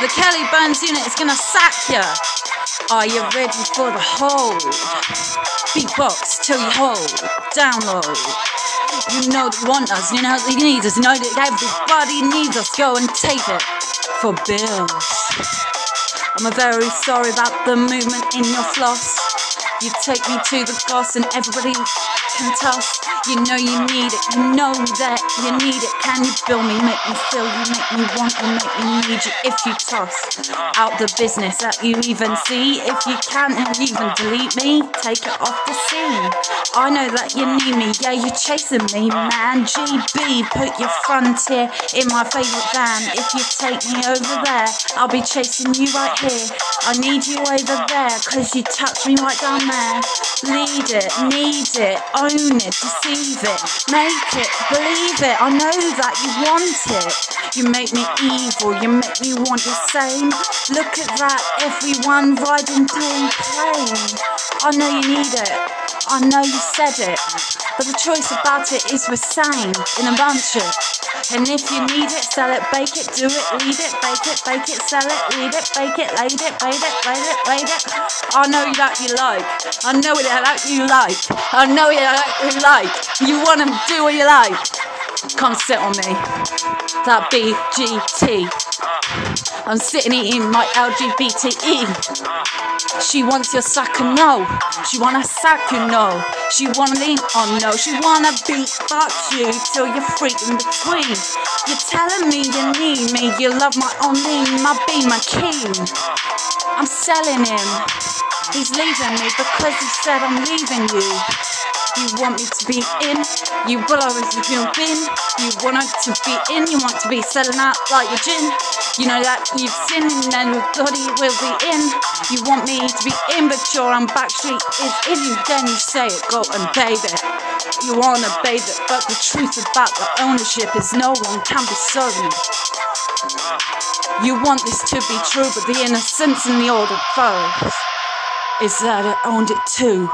The Kelly Burns unit is gonna sack ya. Are you ready for the hold? Beatbox till you hold. Download. You know they want us, you know they need us, you know that everybody needs us. Go and take it for bills. I'm a very sorry about the movement in your floss. You take me to the boss and everybody can toss. You know you need it, you know that you need it. Can you feel me? Make me feel you, make me want you, make me need you. If you toss out the business that you even see, if you can't even delete me, take it off the scene. I know that you need me, yeah, you're chasing me, man. GB, put your frontier in my favourite van. If you take me over there, I'll be chasing you right here. I need you over there, cause you touch me right down there. Lead it, need it, own it, deceive it, make it, believe it. I know that you want it. You make me evil, you make me want the same. Look at that, everyone riding down plane. I know you need it. I know you said it, but the choice about it is we're same in a bunch of. And if you need it, sell it, bake it, do it, lead it, bake it, bake it, sell it, lead it, bake it, lade it, bait it, bait it, bait it. I know that you like. I know that you like. I know that you like. You want to do what you like. Come sit on me. That BGT. I'm sitting eating my LGBTE. She wants your sack and no. She wanna suck you, no. She wanna lean on, no. She wanna beat fuck you till you're free in between. You're telling me you need me. You love my only, my be my king. I'm selling him. He's leaving me because he said I'm leaving you. You want me to be in, you will always have been. You want to be in, you want to be selling out like your gin. You know that you've sinned and everybody will be in. You want me to be in, but your own backstreet is in you. Then you say it, go and bathe it. You wanna bathe it, but the truth about the ownership is no one can be certain. You want this to be true, but the innocence and the old foes is that it owned it too.